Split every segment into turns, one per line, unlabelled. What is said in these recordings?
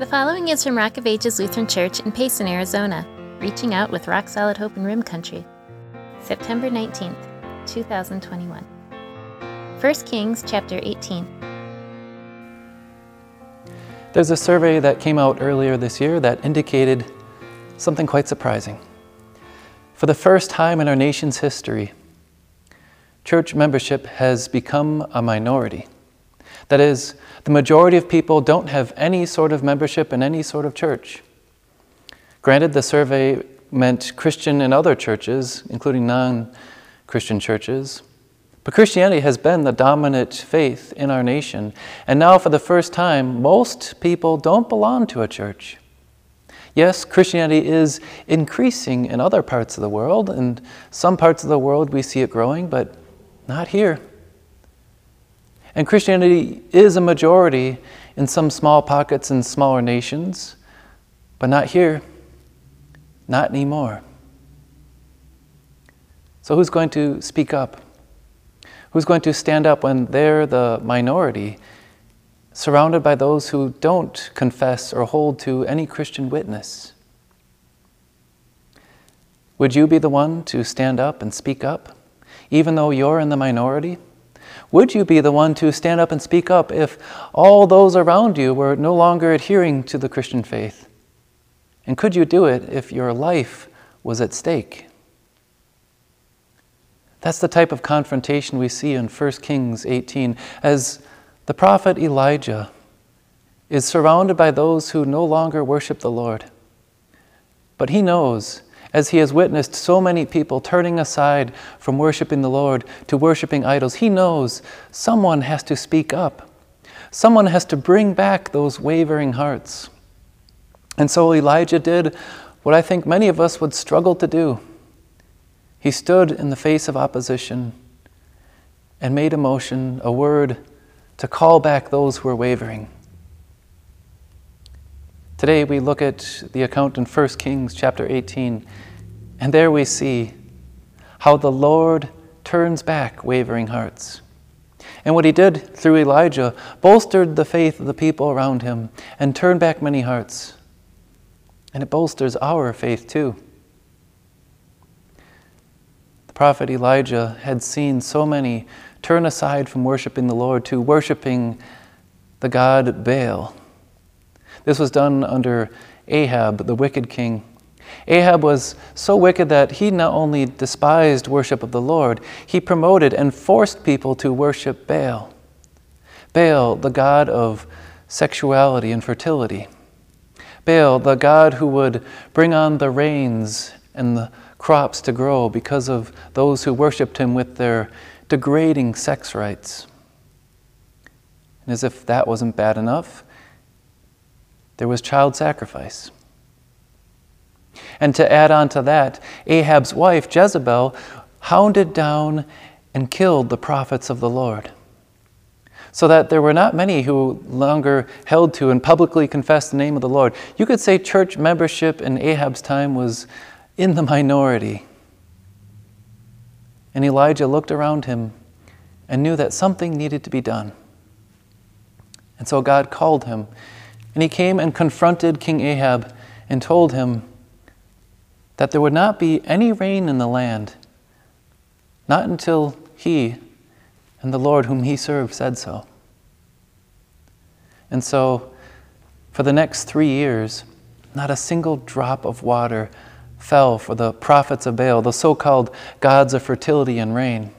The following is from Rock of Ages Lutheran Church in Payson, Arizona, reaching out with rock solid hope in Rim Country. September 19th, 2021. 1 Kings chapter 18.
There's a survey that came out earlier this year that indicated something quite surprising. For the first time in our nation's history, church membership has become a minority. That is, the majority of people don't have any sort of membership in any sort of church. Granted, the survey meant Christian and other churches, including non Christian churches, but Christianity has been the dominant faith in our nation. And now, for the first time, most people don't belong to a church. Yes, Christianity is increasing in other parts of the world. and some parts of the world, we see it growing, but not here. And Christianity is a majority in some small pockets in smaller nations, but not here, not anymore. So, who's going to speak up? Who's going to stand up when they're the minority, surrounded by those who don't confess or hold to any Christian witness? Would you be the one to stand up and speak up, even though you're in the minority? Would you be the one to stand up and speak up if all those around you were no longer adhering to the Christian faith? And could you do it if your life was at stake? That's the type of confrontation we see in 1 Kings 18 as the prophet Elijah is surrounded by those who no longer worship the Lord. But he knows as he has witnessed so many people turning aside from worshiping the Lord to worshiping idols, he knows someone has to speak up. Someone has to bring back those wavering hearts. And so Elijah did what I think many of us would struggle to do. He stood in the face of opposition and made a motion, a word, to call back those who were wavering. Today we look at the account in 1 Kings chapter 18, and there we see how the Lord turns back wavering hearts. And what he did through Elijah bolstered the faith of the people around him and turned back many hearts. And it bolsters our faith too. The prophet Elijah had seen so many turn aside from worshiping the Lord to worshiping the god Baal. This was done under Ahab, the wicked king. Ahab was so wicked that he not only despised worship of the Lord, he promoted and forced people to worship Baal. Baal, the god of sexuality and fertility. Baal, the god who would bring on the rains and the crops to grow because of those who worshiped him with their degrading sex rites. And as if that wasn't bad enough, there was child sacrifice. And to add on to that, Ahab's wife, Jezebel, hounded down and killed the prophets of the Lord. So that there were not many who longer held to and publicly confessed the name of the Lord. You could say church membership in Ahab's time was in the minority. And Elijah looked around him and knew that something needed to be done. And so God called him and he came and confronted King Ahab and told him that there would not be any rain in the land, not until he and the Lord whom he served said so. And so, for the next three years, not a single drop of water fell for the prophets of Baal, the so called gods of fertility and rain.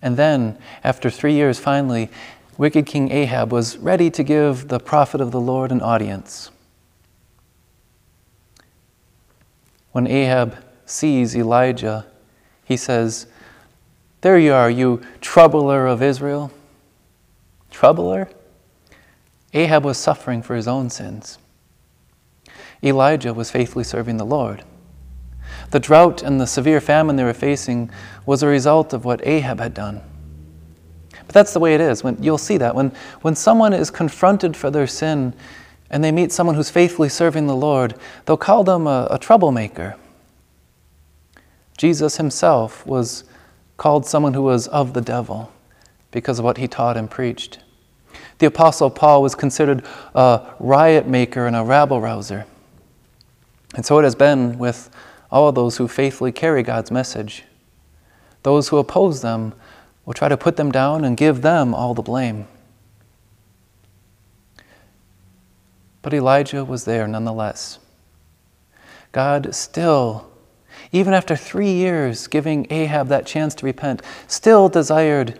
And then, after three years, finally, wicked King Ahab was ready to give the prophet of the Lord an audience. When Ahab sees Elijah, he says, There you are, you troubler of Israel. Troubler? Ahab was suffering for his own sins. Elijah was faithfully serving the Lord. The drought and the severe famine they were facing was a result of what Ahab had done. But that's the way it is. When, you'll see that. When, when someone is confronted for their sin and they meet someone who's faithfully serving the Lord, they'll call them a, a troublemaker. Jesus himself was called someone who was of the devil because of what he taught and preached. The Apostle Paul was considered a riot maker and a rabble rouser. And so it has been with all those who faithfully carry God's message. Those who oppose them will try to put them down and give them all the blame. But Elijah was there nonetheless. God still, even after three years giving Ahab that chance to repent, still desired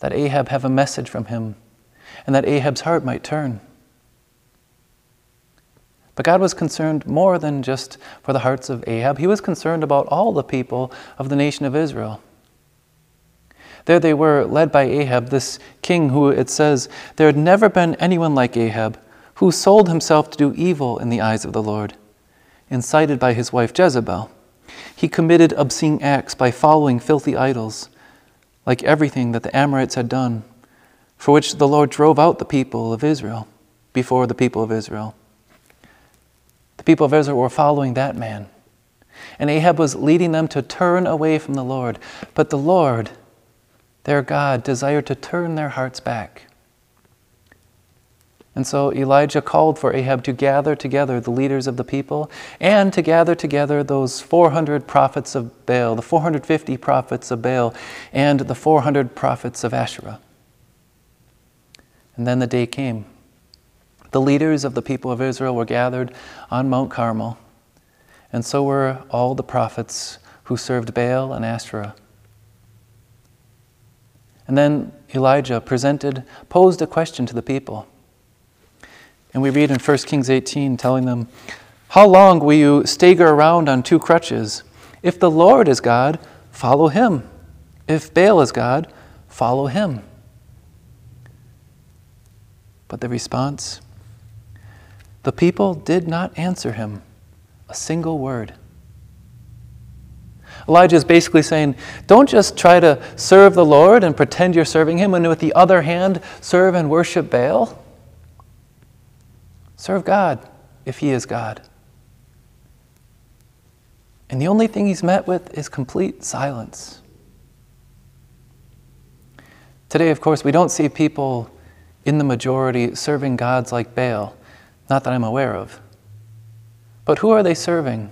that Ahab have a message from him and that Ahab's heart might turn. But God was concerned more than just for the hearts of Ahab. He was concerned about all the people of the nation of Israel. There they were, led by Ahab, this king who it says, there had never been anyone like Ahab, who sold himself to do evil in the eyes of the Lord, incited by his wife Jezebel. He committed obscene acts by following filthy idols, like everything that the Amorites had done, for which the Lord drove out the people of Israel before the people of Israel. The people of Israel were following that man. And Ahab was leading them to turn away from the Lord. But the Lord their God desired to turn their hearts back. And so Elijah called for Ahab to gather together the leaders of the people and to gather together those 400 prophets of Baal, the 450 prophets of Baal, and the 400 prophets of Asherah. And then the day came. The leaders of the people of Israel were gathered on Mount Carmel, and so were all the prophets who served Baal and Asherah. And then Elijah presented, posed a question to the people. And we read in 1 Kings 18 telling them, How long will you stagger around on two crutches? If the Lord is God, follow him. If Baal is God, follow him. But the response? The people did not answer him a single word. Elijah is basically saying, don't just try to serve the Lord and pretend you're serving him, and with the other hand, serve and worship Baal. Serve God if he is God. And the only thing he's met with is complete silence. Today, of course, we don't see people in the majority serving gods like Baal, not that I'm aware of. But who are they serving?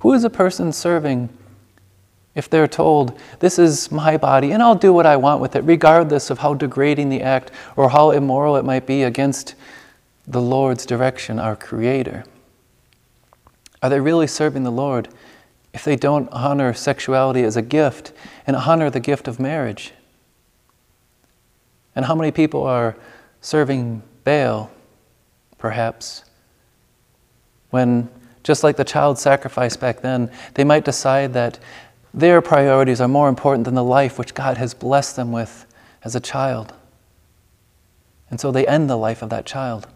Who is a person serving if they're told, This is my body, and I'll do what I want with it, regardless of how degrading the act or how immoral it might be against the Lord's direction, our Creator? Are they really serving the Lord if they don't honor sexuality as a gift and honor the gift of marriage? And how many people are serving Baal, perhaps, when, just like the child sacrifice back then, they might decide that their priorities are more important than the life which God has blessed them with as a child. And so they end the life of that child.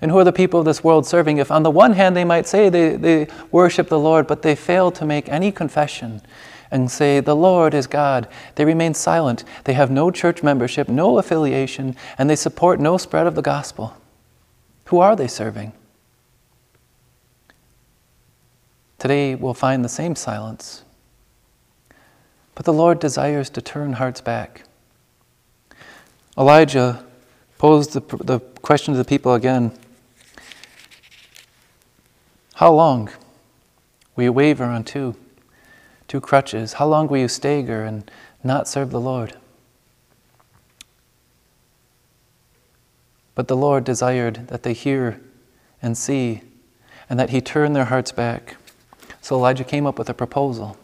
And who are the people of this world serving? If on the one hand they might say they, they worship the Lord, but they fail to make any confession and say, The Lord is God, they remain silent. They have no church membership, no affiliation, and they support no spread of the gospel. Who are they serving? Today we'll find the same silence. But the Lord desires to turn hearts back. Elijah posed the, the question to the people again How long will you waver on two, two crutches? How long will you stagger and not serve the Lord? But the Lord desired that they hear and see, and that He turn their hearts back. So Elijah came up with a proposal.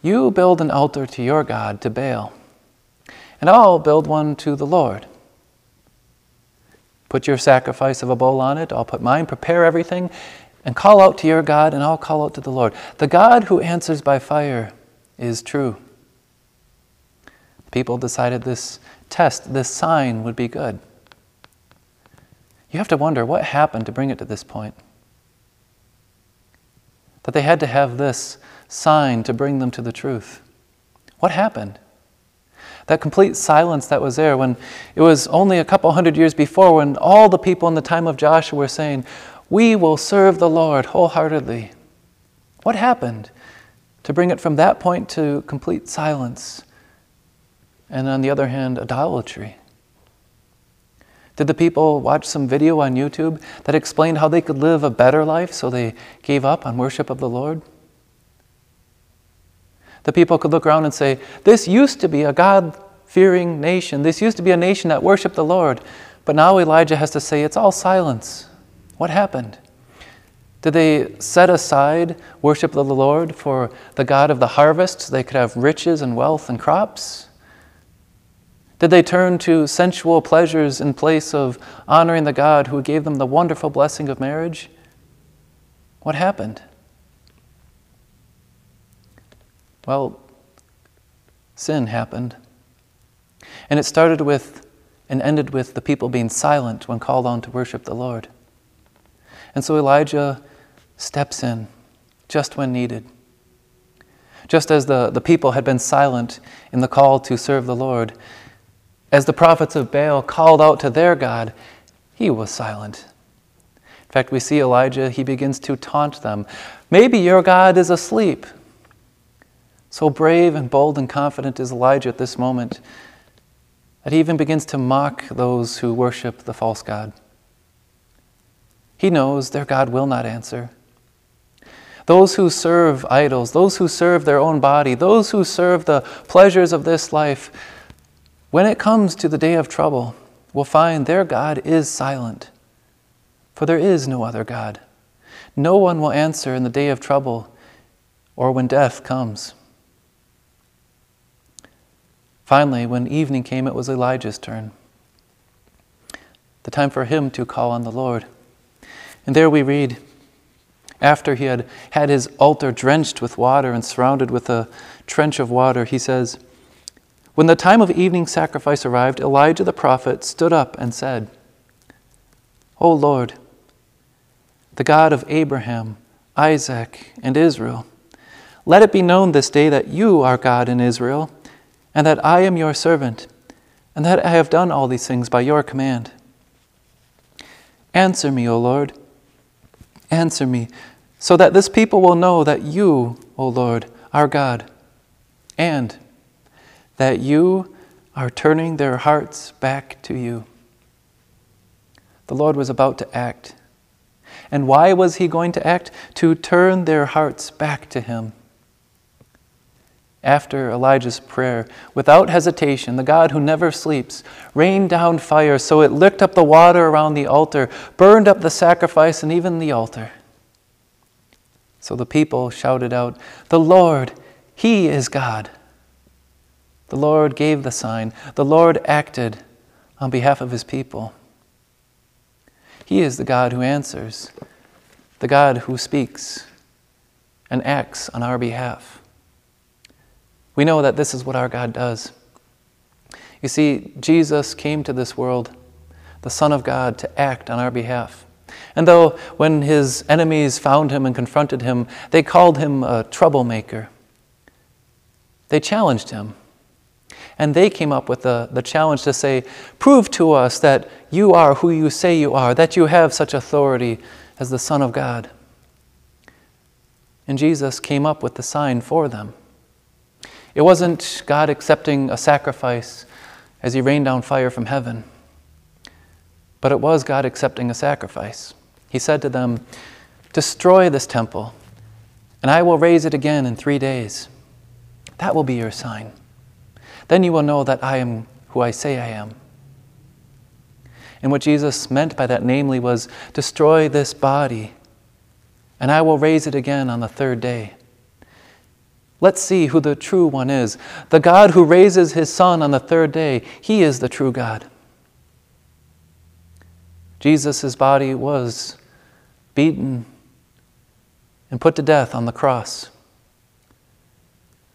You build an altar to your God, to Baal, and I'll build one to the Lord. Put your sacrifice of a bull on it, I'll put mine, prepare everything, and call out to your God, and I'll call out to the Lord. The God who answers by fire is true. People decided this test, this sign would be good. You have to wonder what happened to bring it to this point that they had to have this sign to bring them to the truth. What happened? That complete silence that was there when it was only a couple hundred years before when all the people in the time of Joshua were saying, We will serve the Lord wholeheartedly. What happened to bring it from that point to complete silence? And on the other hand, idolatry. Did the people watch some video on YouTube that explained how they could live a better life so they gave up on worship of the Lord? The people could look around and say, This used to be a God fearing nation. This used to be a nation that worshiped the Lord. But now Elijah has to say, It's all silence. What happened? Did they set aside worship of the Lord for the God of the harvest so they could have riches and wealth and crops? Did they turn to sensual pleasures in place of honoring the God who gave them the wonderful blessing of marriage? What happened? Well, sin happened. And it started with and ended with the people being silent when called on to worship the Lord. And so Elijah steps in just when needed. Just as the, the people had been silent in the call to serve the Lord, as the prophets of Baal called out to their God, he was silent. In fact, we see Elijah, he begins to taunt them. Maybe your God is asleep. So brave and bold and confident is Elijah at this moment that he even begins to mock those who worship the false God. He knows their God will not answer. Those who serve idols, those who serve their own body, those who serve the pleasures of this life, when it comes to the day of trouble, will find their God is silent. For there is no other God. No one will answer in the day of trouble or when death comes. Finally, when evening came, it was Elijah's turn. The time for him to call on the Lord. And there we read, after he had had his altar drenched with water and surrounded with a trench of water, he says, When the time of evening sacrifice arrived, Elijah the prophet stood up and said, O Lord, the God of Abraham, Isaac, and Israel, let it be known this day that you are God in Israel, and that I am your servant, and that I have done all these things by your command. Answer me, O Lord. Answer me, so that this people will know that you, O Lord, are God, and that you are turning their hearts back to you. The Lord was about to act. And why was he going to act? To turn their hearts back to him. After Elijah's prayer, without hesitation, the God who never sleeps rained down fire so it licked up the water around the altar, burned up the sacrifice and even the altar. So the people shouted out, The Lord, He is God. The Lord gave the sign, the Lord acted on behalf of His people. He is the God who answers, the God who speaks and acts on our behalf. We know that this is what our God does. You see, Jesus came to this world, the Son of God, to act on our behalf. And though when his enemies found him and confronted him, they called him a troublemaker, they challenged him. And they came up with the, the challenge to say, Prove to us that you are who you say you are, that you have such authority as the Son of God. And Jesus came up with the sign for them. It wasn't God accepting a sacrifice as he rained down fire from heaven. But it was God accepting a sacrifice. He said to them, Destroy this temple, and I will raise it again in three days. That will be your sign. Then you will know that I am who I say I am. And what Jesus meant by that, namely, was destroy this body, and I will raise it again on the third day. Let's see who the true one is. The God who raises his son on the third day, he is the true God. Jesus' body was beaten and put to death on the cross.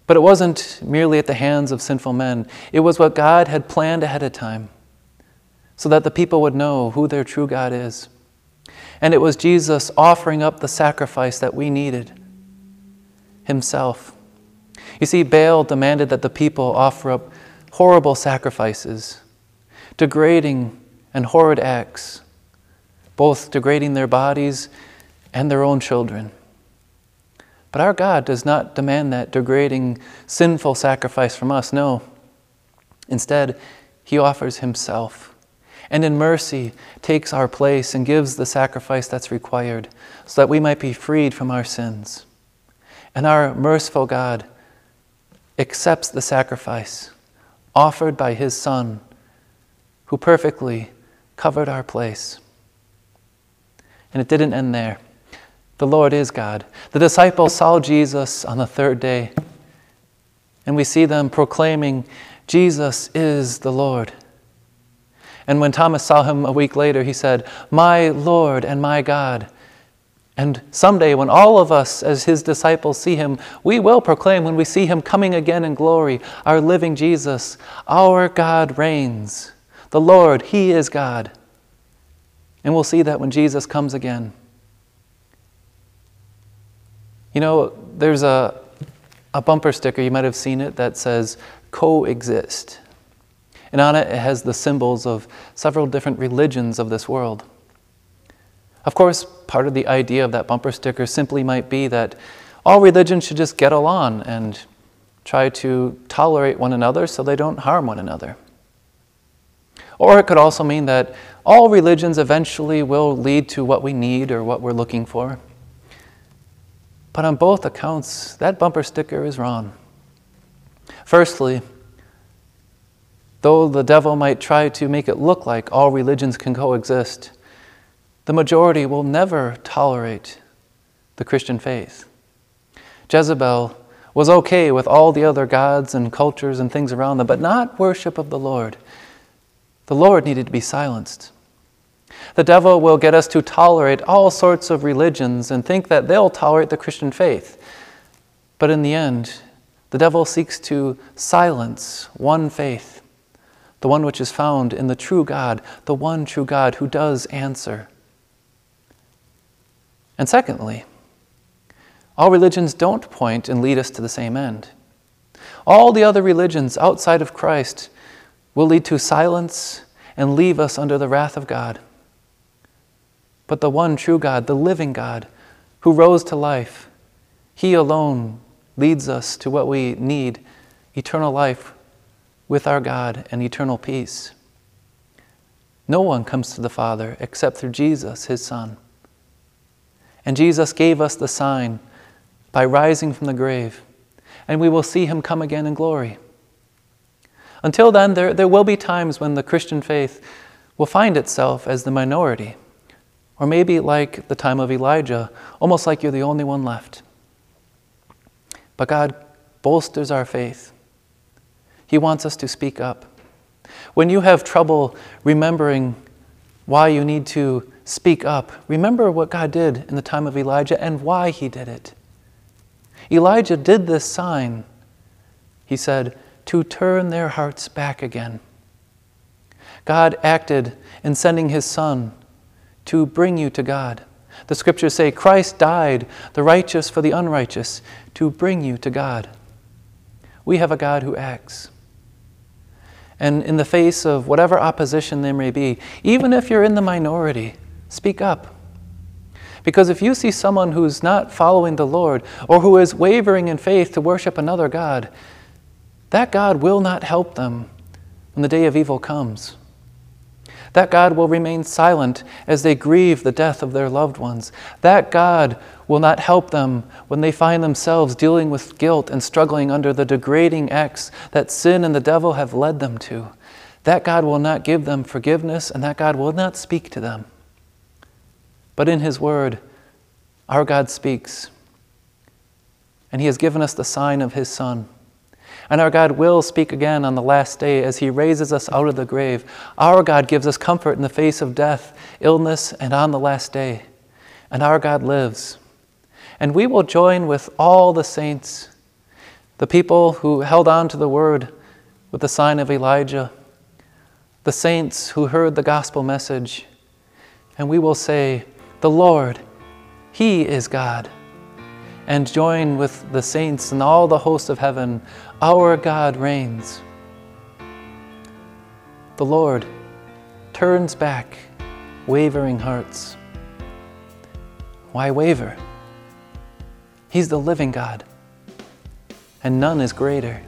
But it wasn't merely at the hands of sinful men, it was what God had planned ahead of time so that the people would know who their true God is. And it was Jesus offering up the sacrifice that we needed Himself. You see, Baal demanded that the people offer up horrible sacrifices, degrading and horrid acts both degrading their bodies and their own children. But our God does not demand that degrading, sinful sacrifice from us. No. Instead, He offers Himself. and in mercy takes our place and gives the sacrifice that's required so that we might be freed from our sins. And our merciful God accepts the sacrifice offered by his Son, who perfectly covered our place. And it didn't end there. The Lord is God. The disciples saw Jesus on the third day, and we see them proclaiming, Jesus is the Lord. And when Thomas saw him a week later, he said, My Lord and my God. And someday, when all of us, as his disciples, see him, we will proclaim when we see him coming again in glory, our living Jesus, our God reigns. The Lord, he is God. And we'll see that when Jesus comes again. You know, there's a, a bumper sticker, you might have seen it, that says coexist. And on it, it has the symbols of several different religions of this world. Of course, part of the idea of that bumper sticker simply might be that all religions should just get along and try to tolerate one another so they don't harm one another. Or it could also mean that all religions eventually will lead to what we need or what we're looking for. But on both accounts, that bumper sticker is wrong. Firstly, Though the devil might try to make it look like all religions can coexist, the majority will never tolerate the Christian faith. Jezebel was okay with all the other gods and cultures and things around them, but not worship of the Lord. The Lord needed to be silenced. The devil will get us to tolerate all sorts of religions and think that they'll tolerate the Christian faith. But in the end, the devil seeks to silence one faith the one which is found in the true God, the one true God who does answer. And secondly, all religions don't point and lead us to the same end. All the other religions outside of Christ will lead to silence and leave us under the wrath of God. But the one true God, the living God, who rose to life, He alone leads us to what we need eternal life with our God and eternal peace. No one comes to the Father except through Jesus, his Son. And Jesus gave us the sign by rising from the grave, and we will see him come again in glory. Until then, there, there will be times when the Christian faith will find itself as the minority, or maybe like the time of Elijah, almost like you're the only one left. But God bolsters our faith he wants us to speak up. When you have trouble remembering why you need to speak up, remember what God did in the time of Elijah and why he did it. Elijah did this sign, he said, to turn their hearts back again. God acted in sending his Son to bring you to God. The scriptures say Christ died, the righteous for the unrighteous, to bring you to God. We have a God who acts. And in the face of whatever opposition there may be, even if you're in the minority, speak up. Because if you see someone who's not following the Lord or who is wavering in faith to worship another God, that God will not help them when the day of evil comes. That God will remain silent as they grieve the death of their loved ones. That God will not help them when they find themselves dealing with guilt and struggling under the degrading acts that sin and the devil have led them to. That God will not give them forgiveness and that God will not speak to them. But in His Word, our God speaks. And He has given us the sign of His Son. And our God will speak again on the last day as He raises us out of the grave. Our God gives us comfort in the face of death, illness, and on the last day. And our God lives. And we will join with all the saints, the people who held on to the word with the sign of Elijah, the saints who heard the gospel message. And we will say, The Lord, He is God and join with the saints and all the hosts of heaven. Our God reigns. The Lord turns back wavering hearts. Why waver? He's the living God, and none is greater.